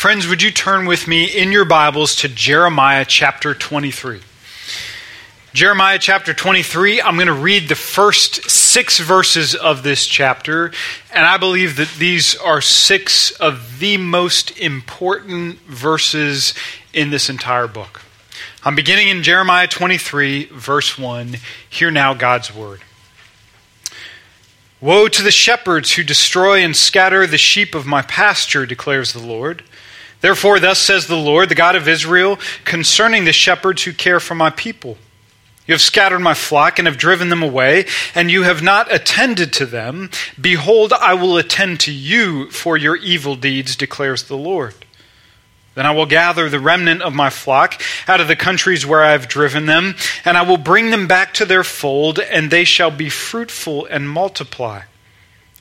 Friends, would you turn with me in your Bibles to Jeremiah chapter 23? Jeremiah chapter 23, I'm going to read the first six verses of this chapter, and I believe that these are six of the most important verses in this entire book. I'm beginning in Jeremiah 23, verse 1. Hear now God's word. Woe to the shepherds who destroy and scatter the sheep of my pasture, declares the Lord. Therefore, thus says the Lord, the God of Israel, concerning the shepherds who care for my people. You have scattered my flock and have driven them away, and you have not attended to them. Behold, I will attend to you for your evil deeds, declares the Lord. Then I will gather the remnant of my flock out of the countries where I have driven them, and I will bring them back to their fold, and they shall be fruitful and multiply.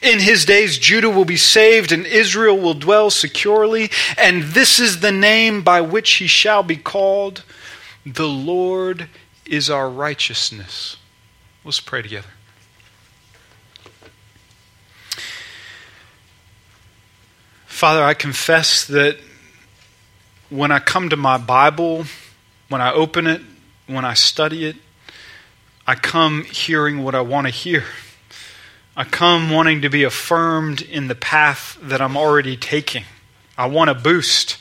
In his days, Judah will be saved, and Israel will dwell securely, and this is the name by which he shall be called The Lord is our righteousness. Let's pray together. Father, I confess that when I come to my Bible, when I open it, when I study it, I come hearing what I want to hear. I come wanting to be affirmed in the path that I'm already taking. I want a boost.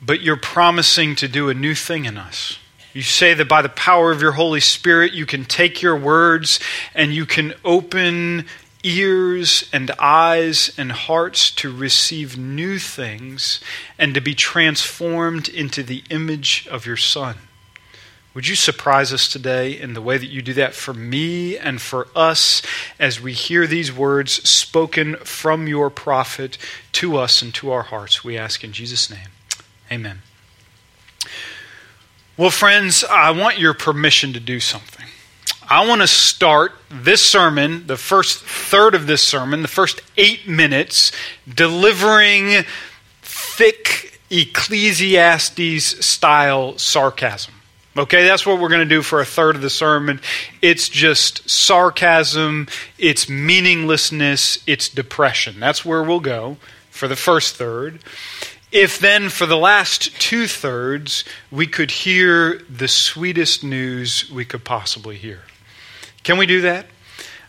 But you're promising to do a new thing in us. You say that by the power of your Holy Spirit, you can take your words and you can open ears and eyes and hearts to receive new things and to be transformed into the image of your Son. Would you surprise us today in the way that you do that for me and for us as we hear these words spoken from your prophet to us and to our hearts? We ask in Jesus' name. Amen. Well, friends, I want your permission to do something. I want to start this sermon, the first third of this sermon, the first eight minutes, delivering thick Ecclesiastes style sarcasm. Okay, that's what we're going to do for a third of the sermon. It's just sarcasm, it's meaninglessness, it's depression. That's where we'll go for the first third. If then, for the last two thirds, we could hear the sweetest news we could possibly hear. Can we do that?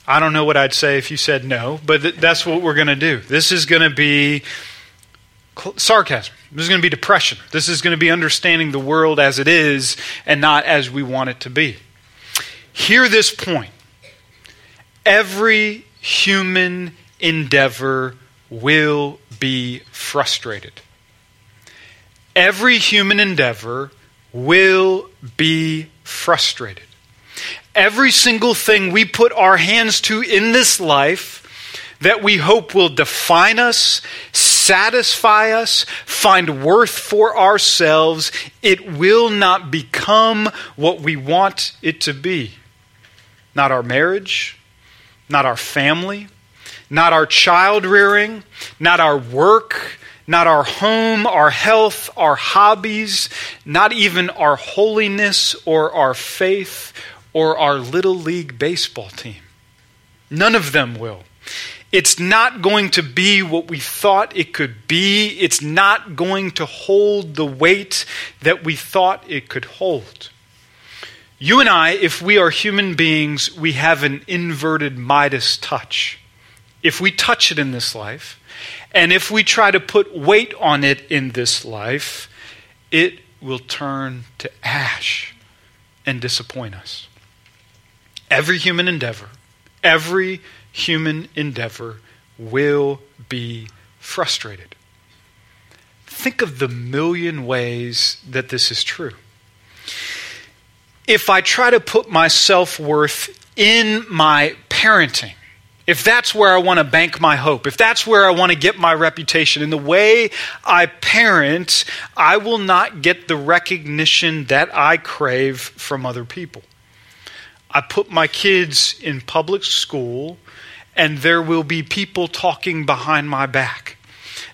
I don't know what I'd say if you said no, but th- that's what we're going to do. This is going to be sarcasm. This is going to be depression. This is going to be understanding the world as it is and not as we want it to be. Hear this point every human endeavor will be frustrated. Every human endeavor will be frustrated every single thing we put our hands to in this life that we hope will define us, satisfy us, find worth for ourselves, it will not become what we want it to be. Not our marriage, not our family, not our child rearing, not our work, not our home, our health, our hobbies, not even our holiness or our faith or our Little League baseball team. None of them will. It's not going to be what we thought it could be. It's not going to hold the weight that we thought it could hold. You and I, if we are human beings, we have an inverted Midas touch. If we touch it in this life, and if we try to put weight on it in this life, it will turn to ash and disappoint us. Every human endeavor, every human endeavor will be frustrated. Think of the million ways that this is true. If I try to put my self worth in my parenting, if that's where I want to bank my hope, if that's where I want to get my reputation, in the way I parent, I will not get the recognition that I crave from other people. I put my kids in public school and there will be people talking behind my back.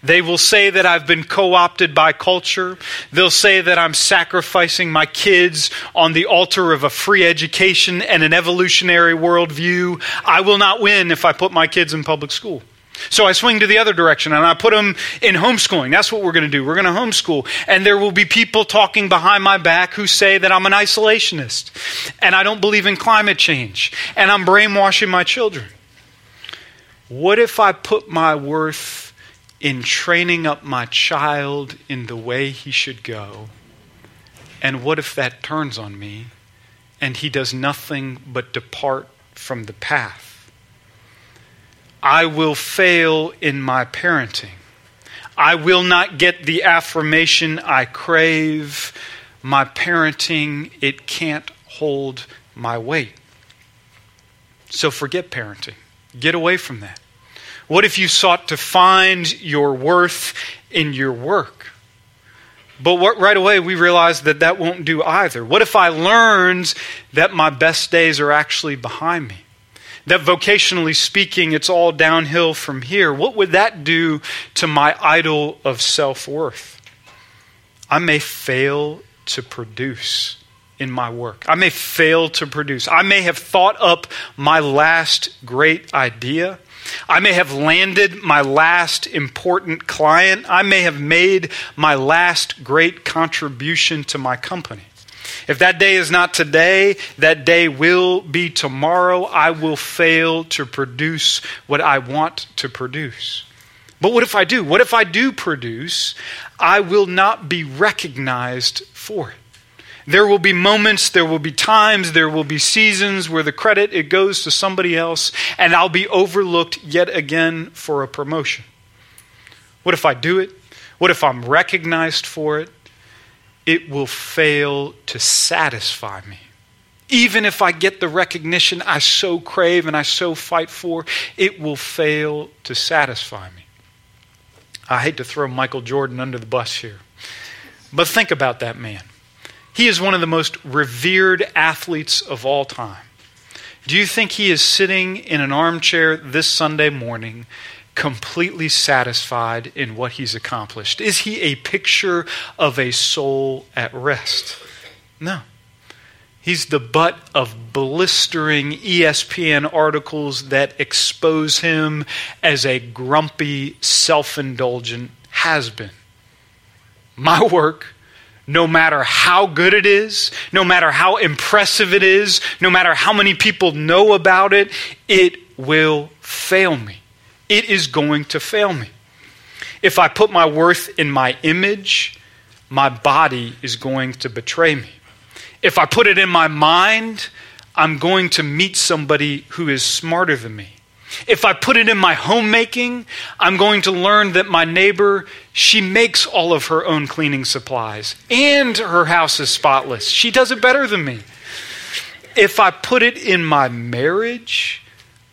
They will say that I've been co opted by culture. They'll say that I'm sacrificing my kids on the altar of a free education and an evolutionary worldview. I will not win if I put my kids in public school. So I swing to the other direction and I put them in homeschooling. That's what we're going to do. We're going to homeschool. And there will be people talking behind my back who say that I'm an isolationist and I don't believe in climate change and I'm brainwashing my children. What if I put my worth in training up my child in the way he should go. And what if that turns on me and he does nothing but depart from the path? I will fail in my parenting. I will not get the affirmation I crave. My parenting, it can't hold my weight. So forget parenting. Get away from that. What if you sought to find your worth in your work? But what, right away, we realize that that won't do either. What if I learned that my best days are actually behind me? That vocationally speaking, it's all downhill from here. What would that do to my idol of self worth? I may fail to produce in my work. I may fail to produce. I may have thought up my last great idea I may have landed my last important client. I may have made my last great contribution to my company. If that day is not today, that day will be tomorrow. I will fail to produce what I want to produce. But what if I do? What if I do produce? I will not be recognized for it. There will be moments, there will be times, there will be seasons where the credit it goes to somebody else and I'll be overlooked yet again for a promotion. What if I do it? What if I'm recognized for it? It will fail to satisfy me. Even if I get the recognition I so crave and I so fight for, it will fail to satisfy me. I hate to throw Michael Jordan under the bus here, but think about that man. He is one of the most revered athletes of all time. Do you think he is sitting in an armchair this Sunday morning completely satisfied in what he's accomplished? Is he a picture of a soul at rest? No. He's the butt of blistering ESPN articles that expose him as a grumpy, self indulgent has been. My work no matter how good it is, no matter how impressive it is, no matter how many people know about it, it will fail me. It is going to fail me. If I put my worth in my image, my body is going to betray me. If I put it in my mind, I'm going to meet somebody who is smarter than me. If I put it in my homemaking, I'm going to learn that my neighbor, she makes all of her own cleaning supplies and her house is spotless. She does it better than me. If I put it in my marriage,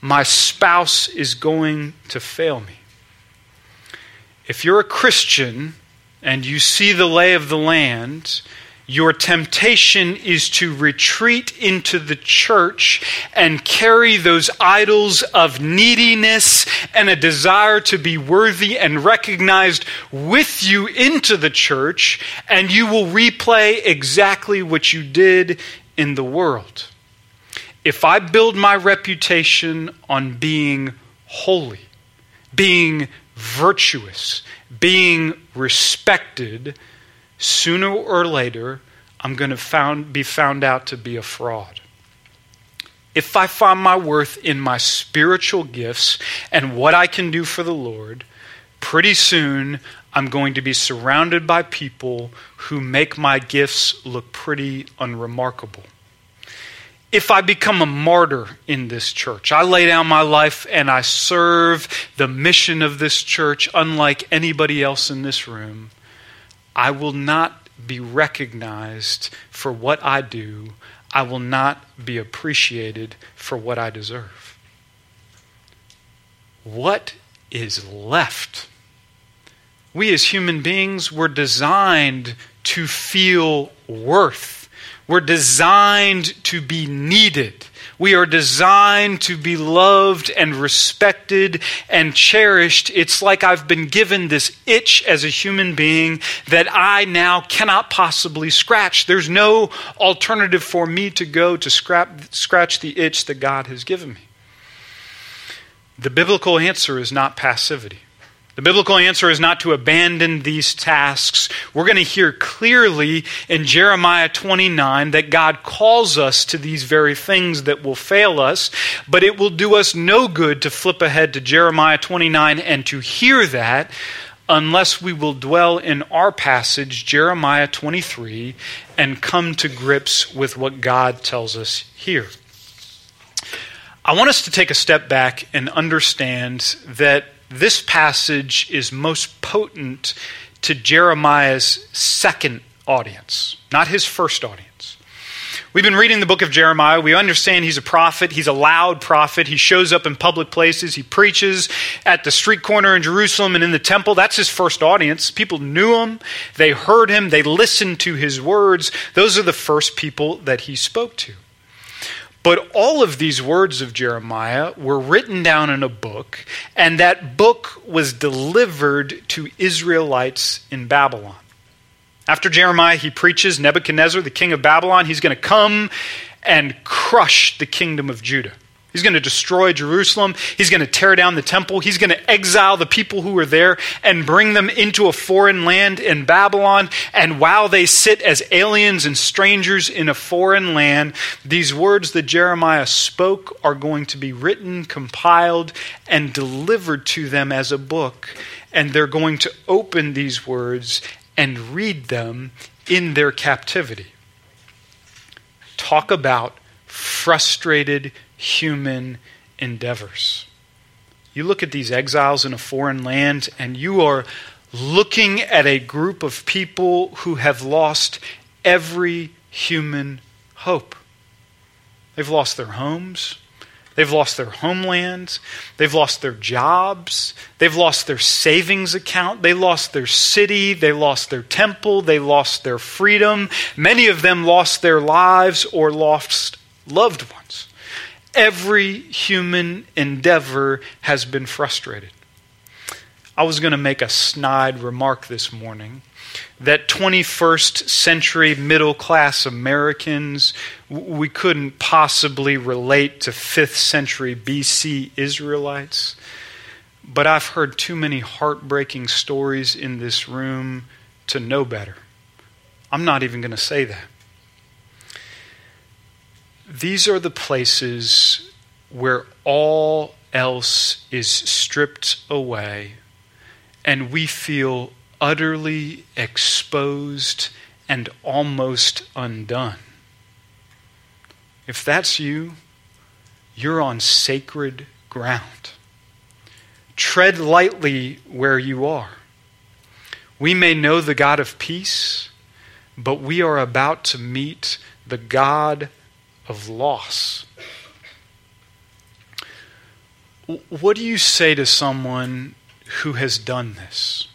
my spouse is going to fail me. If you're a Christian and you see the lay of the land, your temptation is to retreat into the church and carry those idols of neediness and a desire to be worthy and recognized with you into the church, and you will replay exactly what you did in the world. If I build my reputation on being holy, being virtuous, being respected, sooner or later, I'm going to be found out to be a fraud. If I find my worth in my spiritual gifts and what I can do for the Lord, pretty soon I'm going to be surrounded by people who make my gifts look pretty unremarkable. If I become a martyr in this church, I lay down my life and I serve the mission of this church unlike anybody else in this room, I will not be recognized for what I do. I will not be appreciated for what I deserve. What is left? We as human beings were designed to feel worth. We're designed to be needed. We are designed to be loved and respected and cherished. It's like I've been given this itch as a human being that I now cannot possibly scratch. There's no alternative for me to go to scrap, scratch the itch that God has given me. The biblical answer is not passivity. The biblical answer is not to abandon these tasks. We're going to hear clearly in Jeremiah 29 that God calls us to these very things that will fail us, but it will do us no good to flip ahead to Jeremiah 29 and to hear that unless we will dwell in our passage, Jeremiah 23, and come to grips with what God tells us here. I want us to take a step back and understand that this passage is most potent to Jeremiah's second audience, not his first audience. We've been reading the book of Jeremiah. We understand he's a prophet. He's a loud prophet. He shows up in public places. He preaches at the street corner in Jerusalem and in the temple. That's his first audience. People knew him. They heard him. They listened to his words. Those are the first people that he spoke to. But all of these words of Jeremiah were written down in a book, and that book was delivered to Israelites in Babylon. After Jeremiah, he preaches Nebuchadnezzar, the king of Babylon. He's going to come and crush the kingdom of Judah. He's going to destroy Jerusalem. He's going to tear down the temple. He's going to exile the people who are there and bring them into a foreign land in Babylon. And while they sit as aliens and strangers in a foreign land, these words that Jeremiah spoke are going to be written, compiled, and delivered to them as a book. And they're going to open these words and read them in their captivity. Talk about frustrated human endeavors. You look at these exiles in a foreign land, and you are looking at a group of people who have lost every human hope. They've lost their homes. They've lost their homelands. They've lost their jobs. They've lost their savings account. They lost their city. They lost their temple. They lost their freedom. Many of them lost their lives or lost loved ones. Every human endeavor has been frustrated. I was going to make a snide remark this morning that 21st century middle class Americans, we couldn't possibly relate to 5th century BC Israelites. But I've heard too many heartbreaking stories in this room to know better. I'm not even going to say that. These are the places where all else is stripped away and we feel utterly exposed and almost undone. If that's you, you're on sacred ground. Tread lightly where you are. We may know the God of peace, but we are about to meet the God of loss. What do you say to someone who has done this?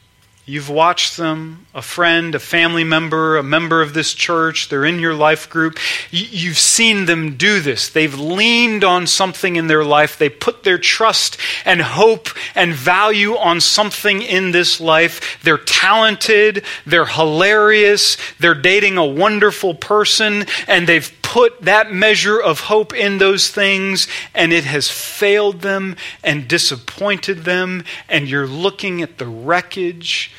You've watched them, a friend, a family member, a member of this church, they're in your life group. You've seen them do this. They've leaned on something in their life. They put their trust and hope and value on something in this life. They're talented, they're hilarious, they're dating a wonderful person, and they've put that measure of hope in those things, and it has failed them and disappointed them, and you're looking at the wreckage.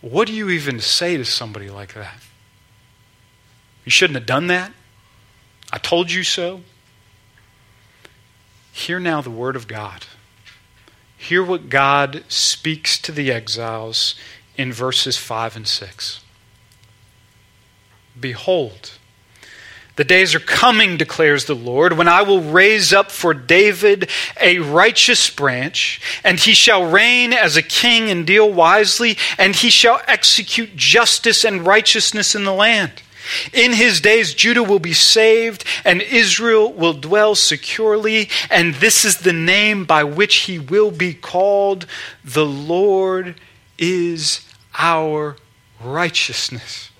What do you even say to somebody like that? You shouldn't have done that. I told you so. Hear now the word of God. Hear what God speaks to the exiles in verses 5 and 6. Behold, the days are coming, declares the Lord, when I will raise up for David a righteous branch, and he shall reign as a king and deal wisely, and he shall execute justice and righteousness in the land. In his days, Judah will be saved, and Israel will dwell securely, and this is the name by which he will be called The Lord is our righteousness.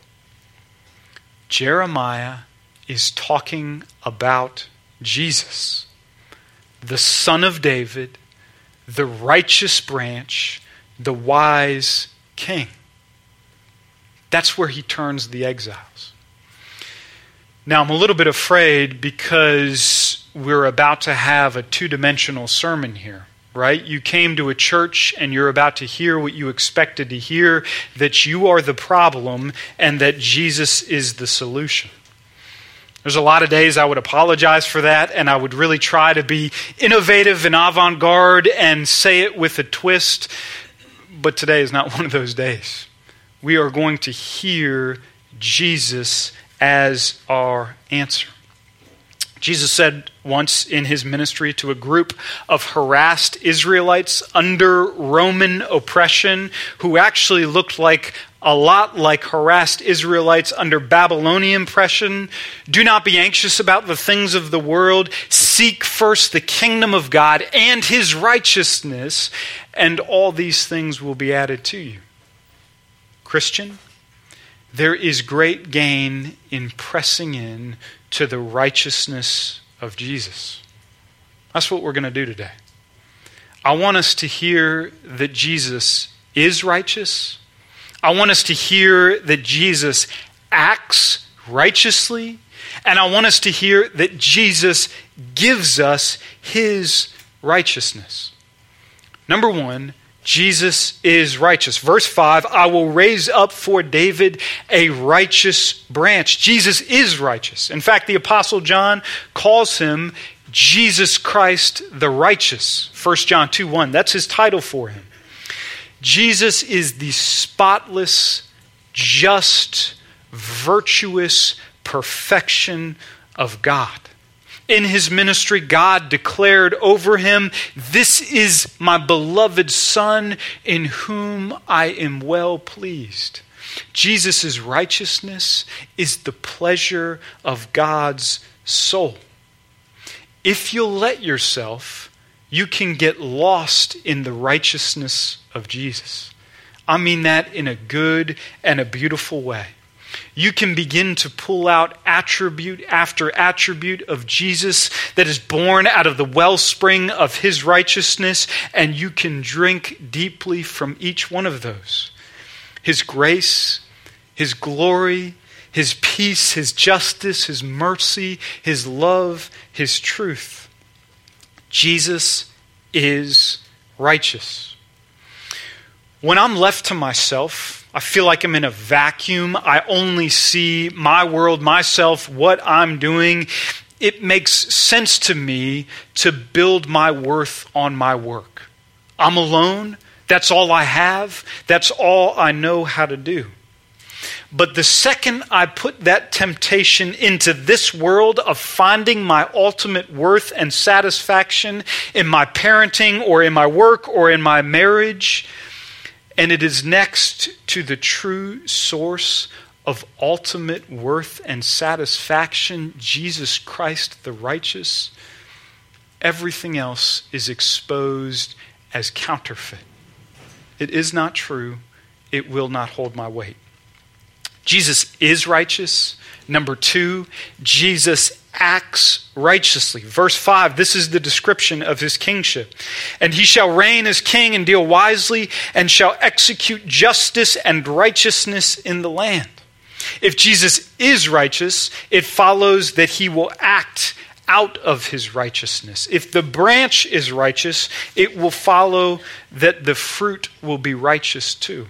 Jeremiah is talking about Jesus, the Son of David, the righteous branch, the wise king. That's where he turns the exiles. Now, I'm a little bit afraid because we're about to have a two dimensional sermon here, right? You came to a church and you're about to hear what you expected to hear that you are the problem and that Jesus is the solution. There's a lot of days I would apologize for that, and I would really try to be innovative and avant garde and say it with a twist. But today is not one of those days. We are going to hear Jesus as our answer. Jesus said once in his ministry to a group of harassed Israelites under Roman oppression who actually looked like a lot like harassed Israelites under Babylonian oppression. Do not be anxious about the things of the world. Seek first the kingdom of God and his righteousness, and all these things will be added to you. Christian, there is great gain in pressing in to the righteousness of Jesus. That's what we're going to do today. I want us to hear that Jesus is righteous I want us to hear that Jesus acts righteously, and I want us to hear that Jesus gives us his righteousness. Number one, Jesus is righteous. Verse 5 I will raise up for David a righteous branch. Jesus is righteous. In fact, the Apostle John calls him Jesus Christ the righteous. 1 John 2 1. That's his title for him. Jesus is the spotless, just, virtuous perfection of God. In his ministry, God declared over him, This is my beloved Son, in whom I am well pleased. Jesus' righteousness is the pleasure of God's soul. If you'll let yourself, you can get lost in the righteousness of Jesus. I mean that in a good and a beautiful way. You can begin to pull out attribute after attribute of Jesus that is born out of the wellspring of his righteousness, and you can drink deeply from each one of those. His grace, his glory, his peace, his justice, his mercy, his love, his truth. Jesus is righteous. When I'm left to myself, I feel like I'm in a vacuum. I only see my world, myself, what I'm doing. It makes sense to me to build my worth on my work. I'm alone. That's all I have. That's all I know how to do. But the second I put that temptation into this world of finding my ultimate worth and satisfaction in my parenting or in my work or in my marriage, and it is next to the true source of ultimate worth and satisfaction, Jesus Christ the righteous, everything else is exposed as counterfeit. It is not true. It will not hold my weight. Jesus is righteous. Number two, Jesus acts righteously. Verse 5, this is the description of his kingship. And he shall reign as king and deal wisely, and shall execute justice and righteousness in the land. If Jesus is righteous, it follows that he will act out of his righteousness. If the branch is righteous, it will follow that the fruit will be righteous too.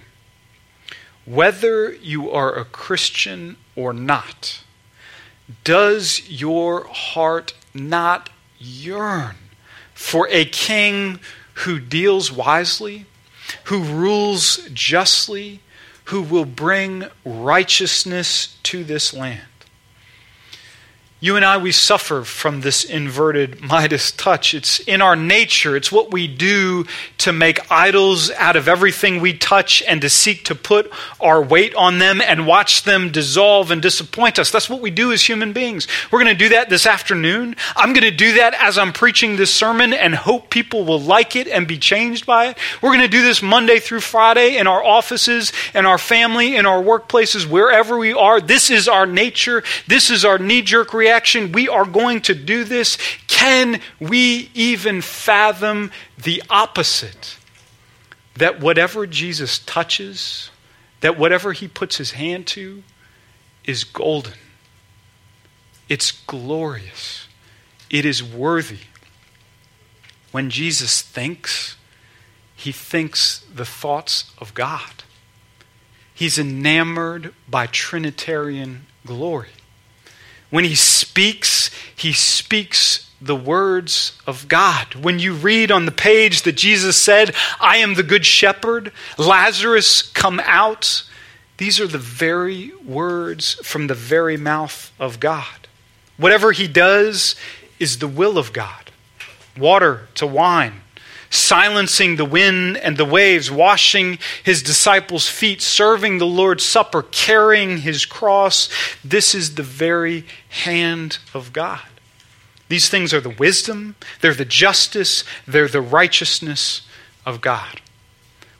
Whether you are a Christian or not, does your heart not yearn for a king who deals wisely, who rules justly, who will bring righteousness to this land? You and I, we suffer from this inverted Midas touch. It's in our nature. It's what we do to make idols out of everything we touch and to seek to put our weight on them and watch them dissolve and disappoint us. That's what we do as human beings. We're going to do that this afternoon. I'm going to do that as I'm preaching this sermon and hope people will like it and be changed by it. We're going to do this Monday through Friday in our offices, in our family, in our workplaces, wherever we are. This is our nature. This is our knee jerk reaction reaction. We are going to do this. Can we even fathom the opposite? That whatever Jesus touches, that whatever he puts his hand to, is golden. It's glorious. It is worthy. When Jesus thinks, he thinks the thoughts of God. He's enamored by Trinitarian glory. When he speaks, he speaks the words of God. When you read on the page that Jesus said, I am the good shepherd, Lazarus, come out, these are the very words from the very mouth of God. Whatever he does is the will of God. Water to wine, silencing the wind and the waves, washing his disciples' feet, serving the Lord's Supper, carrying his cross. This is the very hand of God. These things are the wisdom, they're the justice, they're the righteousness of God.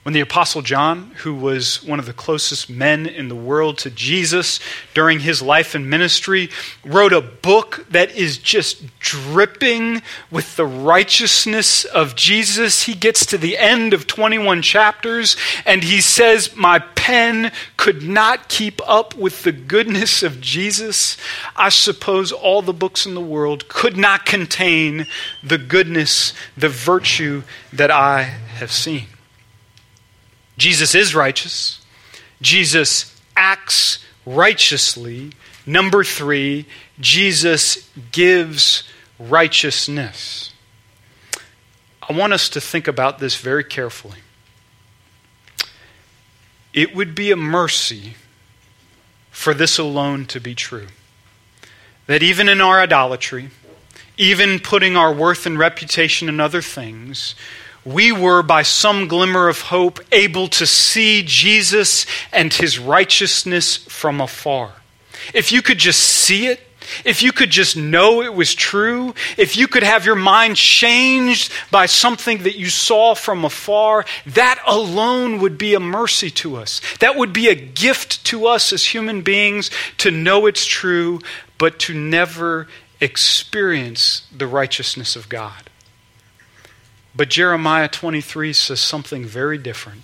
When the Apostle John, who was one of the closest men in the world to Jesus during his life and ministry, wrote a book that is just dripping with the righteousness of Jesus, he gets to the end of 21 chapters and he says, My pen could not keep up with the goodness of Jesus. I suppose all the books in the world could not contain the goodness, the virtue that I have seen. Jesus is righteous. Jesus acts righteously. Number three, Jesus gives righteousness. I want us to think about this very carefully. It would be a mercy for this alone to be true. That even in our idolatry, even putting our worth and reputation in other things, we were, by some glimmer of hope, able to see Jesus and his righteousness from afar. If you could just see it, if you could just know it was true, if you could have your mind changed by something that you saw from afar, that alone would be a mercy to us. That would be a gift to us as human beings to know it's true, but to never experience the righteousness of God. But Jeremiah 23 says something very different.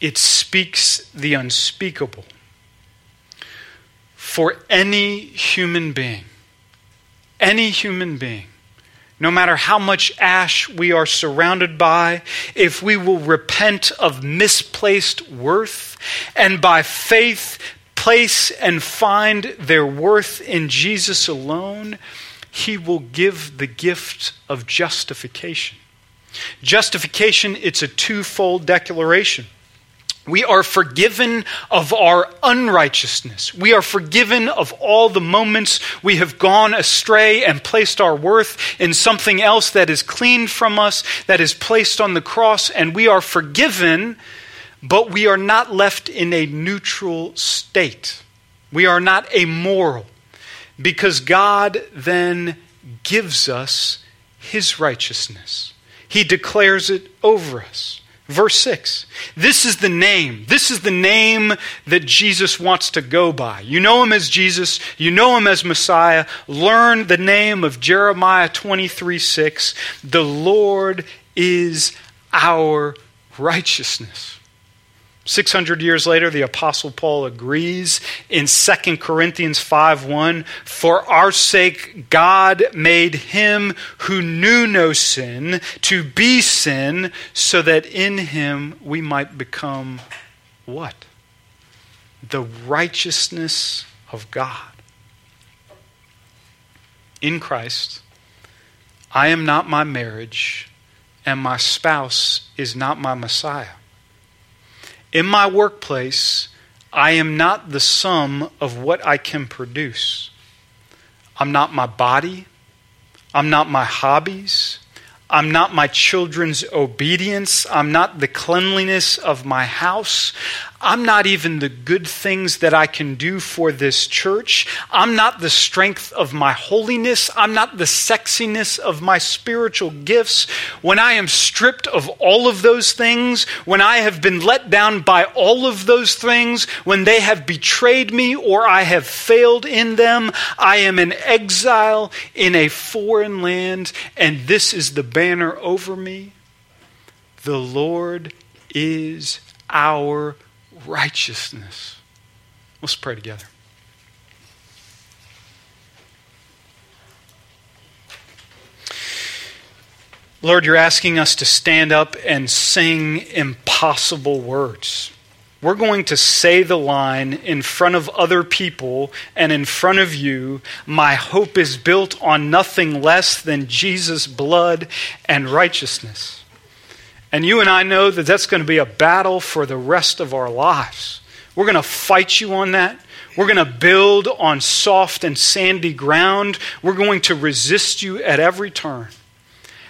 It speaks the unspeakable. For any human being, any human being, no matter how much ash we are surrounded by, if we will repent of misplaced worth and by faith place and find their worth in Jesus alone, He will give the gift of justification. Justification, it's a twofold declaration. We are forgiven of our unrighteousness. We are forgiven of all the moments we have gone astray and placed our worth in something else that is cleaned from us, that is placed on the cross, and we are forgiven, but we are not left in a neutral state. We are not amoral, because God then gives us His righteousness. He declares it over us. Verse 6. This is the name. This is the name that Jesus wants to go by. You know him as Jesus. You know him as Messiah. Learn the name of Jeremiah 23 6. The Lord is our righteousness. 600 years later, the Apostle Paul agrees in 2 Corinthians 5 1 For our sake, God made him who knew no sin to be sin, so that in him we might become what? The righteousness of God. In Christ, I am not my marriage, and my spouse is not my Messiah. In my workplace, I am not the sum of what I can produce. I'm not my body. I'm not my hobbies. I'm not my children's obedience. I'm not the cleanliness of my house. I'm not even the good things that I can do for this church. I'm not the strength of my holiness. I'm not the sexiness of my spiritual gifts. When I am stripped of all of those things, when I have been let down by all of those things, when they have betrayed me or I have failed in them, I am an exile in a foreign land, and this is the banner over me. The Lord is our righteousness. Let's pray together. Lord, you're asking us to stand up and sing impossible words. We're going to say the line in front of other people and in front of you My hope is built on nothing less than Jesus' blood and righteousness. And you and I know that that's going to be a battle for the rest of our lives. We're going to fight you on that. We're going to build on soft and sandy ground. We're going to resist you at every turn.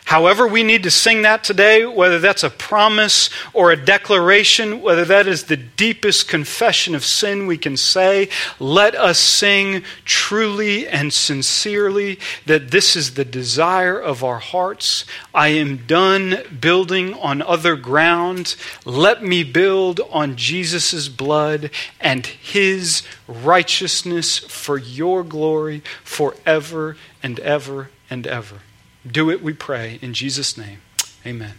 However, we need to sing that today, whether that's a promise or a declaration, whether that is the deepest confession of sin we can say, let us sing truly and sincerely that this is the desire of our hearts. I am done building on other ground. Let me build on Jesus' blood and his righteousness for your glory forever and ever and ever. Do it, we pray, in Jesus' name. Amen.